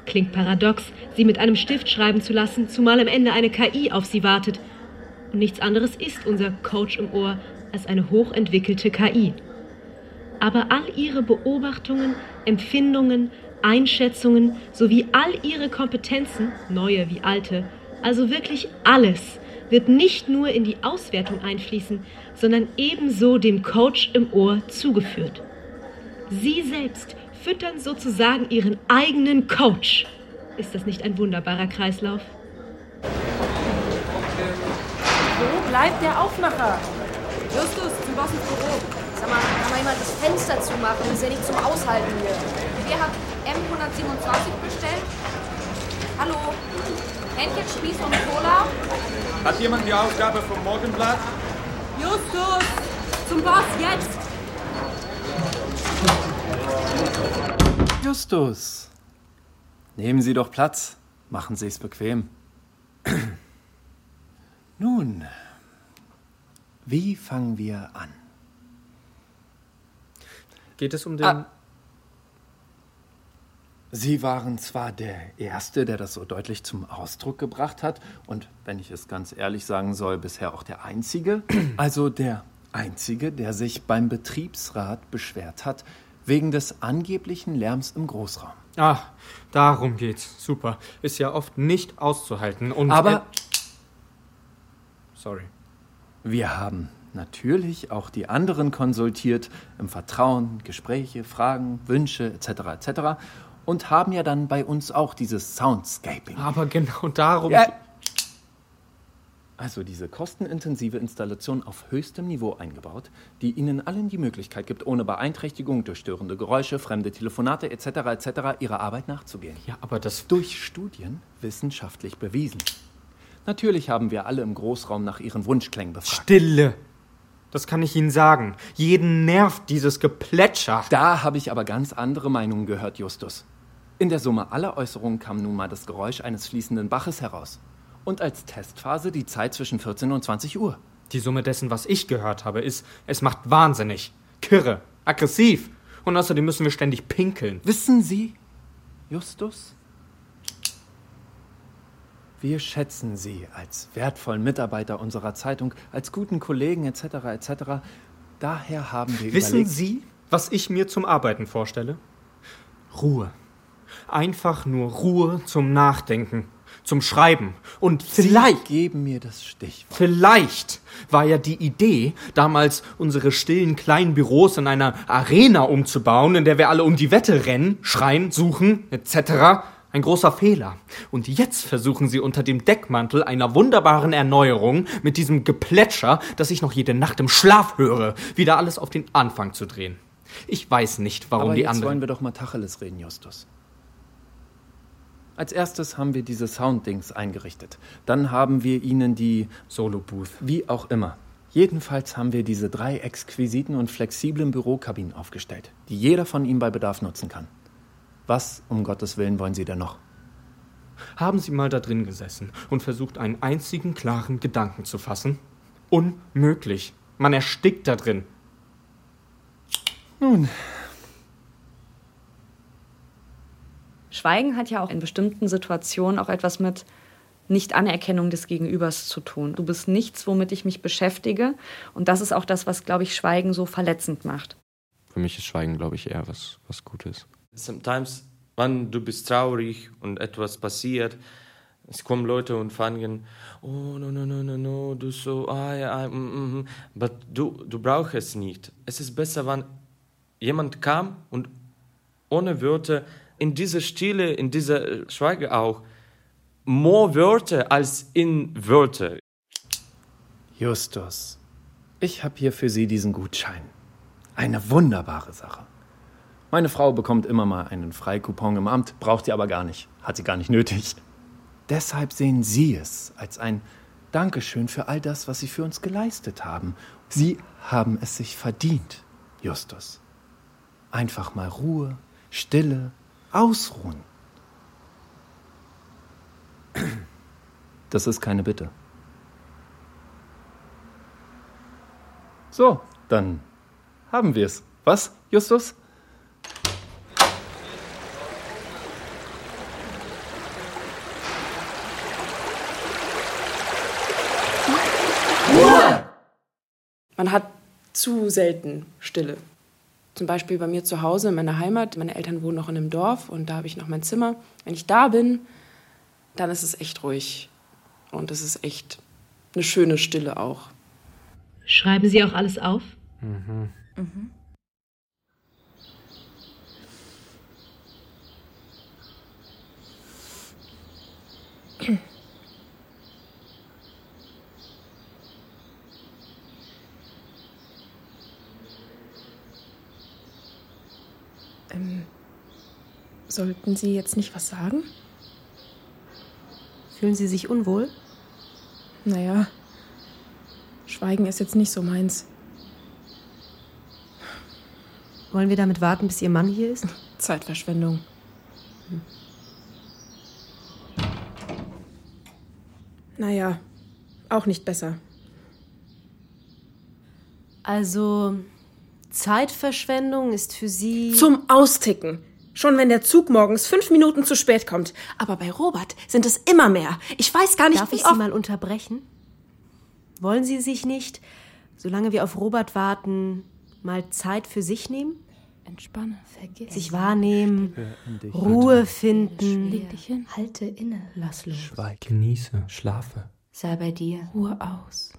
Klingt paradox, Sie mit einem Stift schreiben zu lassen, zumal am Ende eine KI auf Sie wartet. Und nichts anderes ist unser Coach im Ohr als eine hochentwickelte KI. Aber all Ihre Beobachtungen, Empfindungen, Einschätzungen sowie all Ihre Kompetenzen, neue wie alte, also wirklich alles, wird nicht nur in die Auswertung einfließen, sondern ebenso dem Coach im Ohr zugeführt. Sie selbst füttern sozusagen Ihren eigenen Coach. Ist das nicht ein wunderbarer Kreislauf? Wo bleibt der Aufmacher? Justus, zum Boss ins Büro. Sag mal, kann mal jemand das Fenster zumachen? Das ist ja nicht zum Aushalten hier. Wer hat M127 bestellt? Hallo? Händchen, Spieß und Cola? Hat jemand die Ausgabe vom Morgenblatt? Justus! Zum Boss, jetzt! Justus, nehmen Sie doch Platz. Machen Sie es bequem. Nun, wie fangen wir an? Geht es um den. Ah. Sie waren zwar der Erste, der das so deutlich zum Ausdruck gebracht hat, und wenn ich es ganz ehrlich sagen soll, bisher auch der Einzige, also der Einzige, der sich beim Betriebsrat beschwert hat, wegen des angeblichen Lärms im Großraum. Ah, darum geht's. Super. Ist ja oft nicht auszuhalten und. Aber. Sorry. Wir haben natürlich auch die anderen konsultiert, im Vertrauen, Gespräche, Fragen, Wünsche etc. etc. und haben ja dann bei uns auch dieses Soundscaping. Aber genau darum. Ja. Also diese kostenintensive Installation auf höchstem Niveau eingebaut, die Ihnen allen die Möglichkeit gibt, ohne Beeinträchtigung durch störende Geräusche, fremde Telefonate etc. etc. Ihrer Arbeit nachzugehen. Ja, aber das durch Studien wissenschaftlich bewiesen. Natürlich haben wir alle im Großraum nach ihren Wunschklängen befragt. Stille! Das kann ich Ihnen sagen. Jeden nervt dieses Geplätscher. Da habe ich aber ganz andere Meinungen gehört, Justus. In der Summe aller Äußerungen kam nun mal das Geräusch eines fließenden Baches heraus. Und als Testphase die Zeit zwischen 14 und 20 Uhr. Die Summe dessen, was ich gehört habe, ist, es macht wahnsinnig, kirre, aggressiv. Und außerdem müssen wir ständig pinkeln. Wissen Sie, Justus? Wir schätzen Sie als wertvollen Mitarbeiter unserer Zeitung, als guten Kollegen etc. etc. Daher haben wir Wissen überlegt, Sie, was ich mir zum Arbeiten vorstelle? Ruhe. Einfach nur Ruhe zum Nachdenken, zum Schreiben. Und vielleicht. Sie geben mir das Stichwort. Vielleicht war ja die Idee, damals unsere stillen kleinen Büros in einer Arena umzubauen, in der wir alle um die Wette rennen, schreien, suchen, etc. Ein großer Fehler. Und jetzt versuchen sie unter dem Deckmantel einer wunderbaren Erneuerung mit diesem Geplätscher, das ich noch jede Nacht im Schlaf höre, wieder alles auf den Anfang zu drehen. Ich weiß nicht, warum Aber die jetzt anderen. wollen wir doch mal Tacheles reden, Justus. Als erstes haben wir diese Sounddings eingerichtet. Dann haben wir ihnen die Solo-Booth. Wie auch immer. Jedenfalls haben wir diese drei exquisiten und flexiblen Bürokabinen aufgestellt, die jeder von ihnen bei Bedarf nutzen kann. Was um Gottes Willen wollen Sie denn noch? Haben Sie mal da drin gesessen und versucht, einen einzigen klaren Gedanken zu fassen? Unmöglich. Man erstickt da drin. Nun, Schweigen hat ja auch in bestimmten Situationen auch etwas mit Nicht-Anerkennung des Gegenübers zu tun. Du bist nichts, womit ich mich beschäftige. Und das ist auch das, was, glaube ich, Schweigen so verletzend macht. Für mich ist Schweigen, glaube ich, eher was, was Gutes. Sometimes, wenn du bist traurig und etwas passiert, Es kommen Leute und fangen, oh, no, no, no, no, no, du so, ah, ja, mm, mm, mm. aber du, du brauchst es nicht. Es ist besser, wenn jemand kam und ohne Wörter, in dieser Stille, in dieser Schweige auch, mehr Wörter als in Wörter. Justus, ich habe hier für Sie diesen Gutschein. Eine wunderbare Sache. Meine Frau bekommt immer mal einen Freikupon im Amt, braucht die aber gar nicht, hat sie gar nicht nötig. Deshalb sehen Sie es als ein Dankeschön für all das, was Sie für uns geleistet haben. Sie haben es sich verdient, Justus. Einfach mal Ruhe, Stille, Ausruhen. Das ist keine Bitte. So, dann haben wir es. Was, Justus? Man hat zu selten Stille. Zum Beispiel bei mir zu Hause in meiner Heimat. Meine Eltern wohnen noch in einem Dorf und da habe ich noch mein Zimmer. Wenn ich da bin, dann ist es echt ruhig. Und es ist echt eine schöne Stille auch. Schreiben Sie auch alles auf? Mhm. Mhm. Ähm, sollten Sie jetzt nicht was sagen? Fühlen Sie sich unwohl? Naja, Schweigen ist jetzt nicht so meins. Wollen wir damit warten, bis Ihr Mann hier ist? Zeitverschwendung. Hm. Naja, auch nicht besser. Also, Zeitverschwendung ist für Sie. Zum Austicken. Schon wenn der Zug morgens fünf Minuten zu spät kommt. Aber bei Robert sind es immer mehr. Ich weiß gar nicht, Darf wie ich oft... Sie mal unterbrechen? Wollen Sie sich nicht, solange wir auf Robert warten, mal Zeit für sich nehmen? Entspanne, vergiss. Sich wahrnehmen, dich. Ruhe finden. Leg dich hin. Halte inne. Lass los. Schweig, genieße, schlafe. Sei bei dir. Ruhe aus.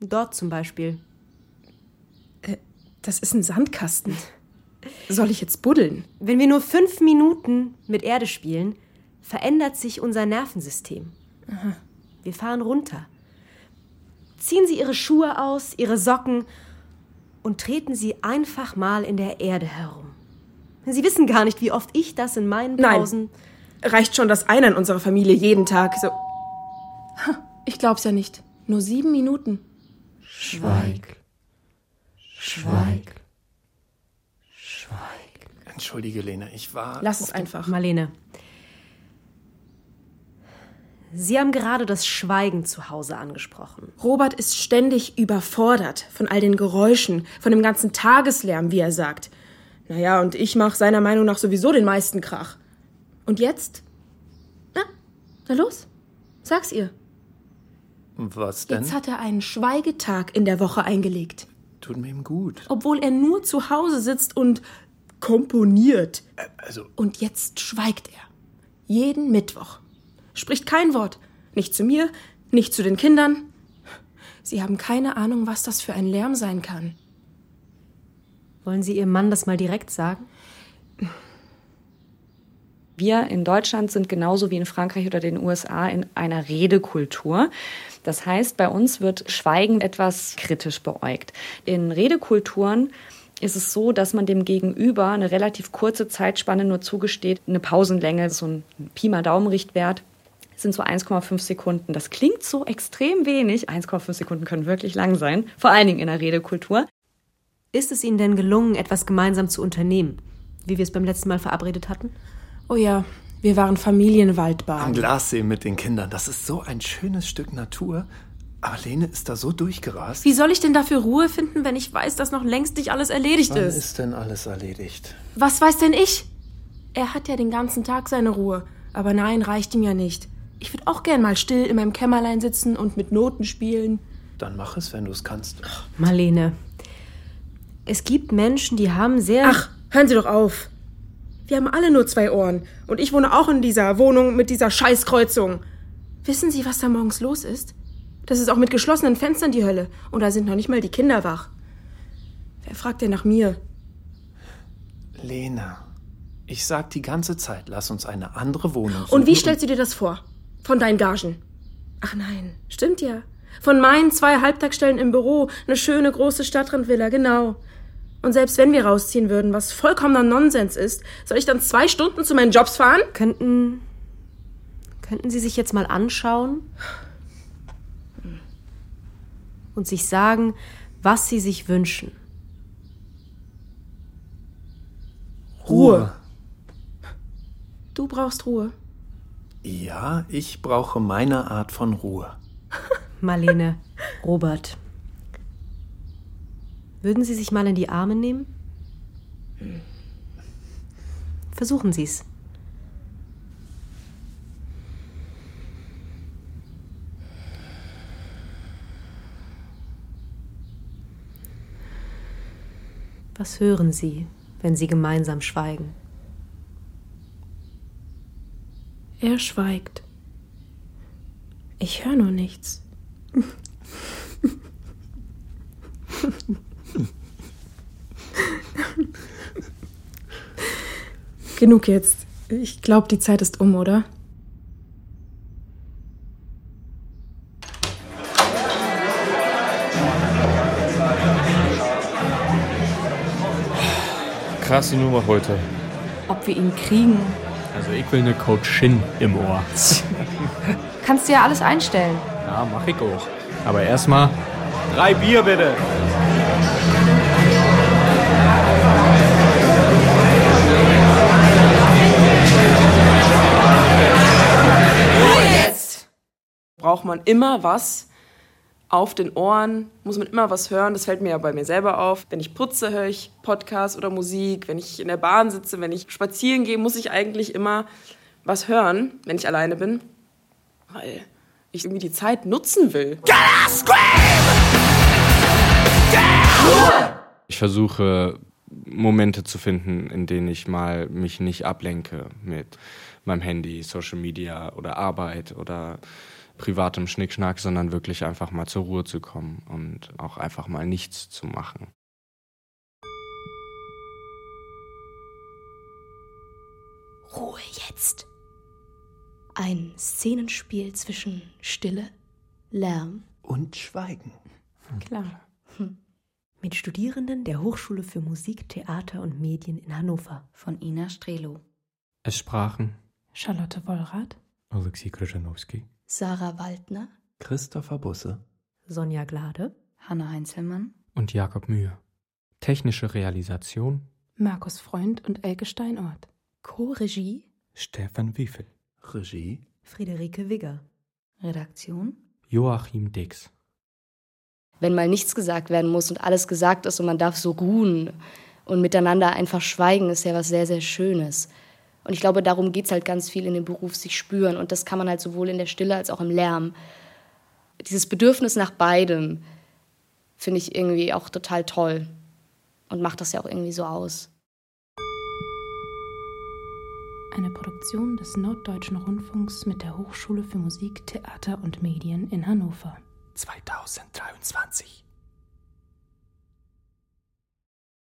Dort zum Beispiel. Das ist ein Sandkasten. Soll ich jetzt buddeln? Wenn wir nur fünf Minuten mit Erde spielen, verändert sich unser Nervensystem. Aha. Wir fahren runter. Ziehen Sie Ihre Schuhe aus, Ihre Socken und treten Sie einfach mal in der Erde herum. Sie wissen gar nicht, wie oft ich das in meinen Pausen. Nein. Reicht schon das eine in unserer Familie jeden Tag. So. Ich glaub's ja nicht. Nur sieben Minuten. Schweig. Schweig. Entschuldige, Lene, ich war. Lass es einfach. Marlene. Sie haben gerade das Schweigen zu Hause angesprochen. Robert ist ständig überfordert von all den Geräuschen, von dem ganzen Tageslärm, wie er sagt. Naja, und ich mache seiner Meinung nach sowieso den meisten Krach. Und jetzt? Na, na los, sag's ihr. Was denn? Jetzt hat er einen Schweigetag in der Woche eingelegt. Tut mir ihm gut. Obwohl er nur zu Hause sitzt und komponiert. Also, Und jetzt schweigt er. Jeden Mittwoch. Spricht kein Wort. Nicht zu mir, nicht zu den Kindern. Sie haben keine Ahnung, was das für ein Lärm sein kann. Wollen Sie Ihrem Mann das mal direkt sagen? Wir in Deutschland sind genauso wie in Frankreich oder den USA in einer Redekultur. Das heißt, bei uns wird Schweigen etwas kritisch beäugt. In Redekulturen ist es so, dass man dem Gegenüber eine relativ kurze Zeitspanne nur zugesteht. Eine Pausenlänge, so ein Pi mal Daumen-Richtwert, sind so 1,5 Sekunden. Das klingt so extrem wenig. 1,5 Sekunden können wirklich lang sein, vor allen Dingen in der Redekultur. Ist es Ihnen denn gelungen, etwas gemeinsam zu unternehmen, wie wir es beim letzten Mal verabredet hatten? Oh ja, wir waren Familienwaldbaden. am Glassee mit den Kindern. Das ist so ein schönes Stück Natur. Aber Lene ist da so durchgerast. Wie soll ich denn dafür Ruhe finden, wenn ich weiß, dass noch längst nicht alles erledigt Wann ist? ist denn alles erledigt? Was weiß denn ich? Er hat ja den ganzen Tag seine Ruhe. Aber nein, reicht ihm ja nicht. Ich würde auch gern mal still in meinem Kämmerlein sitzen und mit Noten spielen. Dann mach es, wenn du es kannst. Marlene, es gibt Menschen, die haben sehr. Ach, hören Sie doch auf. Wir haben alle nur zwei Ohren. Und ich wohne auch in dieser Wohnung mit dieser Scheißkreuzung. Wissen Sie, was da morgens los ist? Das ist auch mit geschlossenen Fenstern die Hölle. Und da sind noch nicht mal die Kinder wach. Wer fragt denn nach mir? Lena, ich sag die ganze Zeit, lass uns eine andere Wohnung suchen. Und wie stellst du dir das vor? Von deinen Gagen? Ach nein, stimmt ja. Von meinen zwei Halbtagsstellen im Büro, eine schöne große Stadtrandvilla, genau. Und selbst wenn wir rausziehen würden, was vollkommener Nonsens ist, soll ich dann zwei Stunden zu meinen Jobs fahren? Könnten. Könnten Sie sich jetzt mal anschauen und sich sagen, was Sie sich wünschen? Ruhe. Du brauchst Ruhe. Ja, ich brauche meine Art von Ruhe. Marlene, Robert. Würden Sie sich mal in die Arme nehmen? Versuchen Sie es. Was hören Sie, wenn Sie gemeinsam schweigen? Er schweigt. Ich höre nur nichts. Genug jetzt. Ich glaube, die Zeit ist um, oder? Krasse Nummer heute. Ob wir ihn kriegen? Also ich will eine Coachin im Ohr. Kannst du ja alles einstellen. Ja, mach ich auch. Aber erstmal Drei Bier bitte. Braucht man immer was auf den Ohren, muss man immer was hören. Das fällt mir ja bei mir selber auf. Wenn ich putze, höre ich Podcast oder Musik. Wenn ich in der Bahn sitze, wenn ich spazieren gehe, muss ich eigentlich immer was hören, wenn ich alleine bin. Weil ich irgendwie die Zeit nutzen will. Ich versuche Momente zu finden, in denen ich mal mich nicht ablenke mit meinem Handy, Social Media oder Arbeit oder privatem Schnickschnack, sondern wirklich einfach mal zur Ruhe zu kommen und auch einfach mal nichts zu machen. Ruhe jetzt. Ein Szenenspiel zwischen Stille, Lärm Und Schweigen. Klar. Mit Studierenden der Hochschule für Musik, Theater und Medien in Hannover. Von Ina Strelo. Es sprachen Charlotte Wollrath. Alexei Krzyżanowski, Sarah Waldner, Christopher Busse. Sonja Glade. Hanna Heinzelmann. und Jakob Mühe. Technische Realisation Markus Freund und Elke Steinort. Co-Regie, Stefan Wiefel, Regie Friederike Wigger. Redaktion Joachim Dix. wenn mal nichts gesagt werden muss und alles gesagt ist und man darf so ruhen und miteinander einfach schweigen, ist ja was sehr, sehr Schönes. Und ich glaube, darum geht es halt ganz viel in dem Beruf, sich spüren. Und das kann man halt sowohl in der Stille als auch im Lärm. Dieses Bedürfnis nach beidem finde ich irgendwie auch total toll und macht das ja auch irgendwie so aus. Eine Produktion des Norddeutschen Rundfunks mit der Hochschule für Musik, Theater und Medien in Hannover. 2023.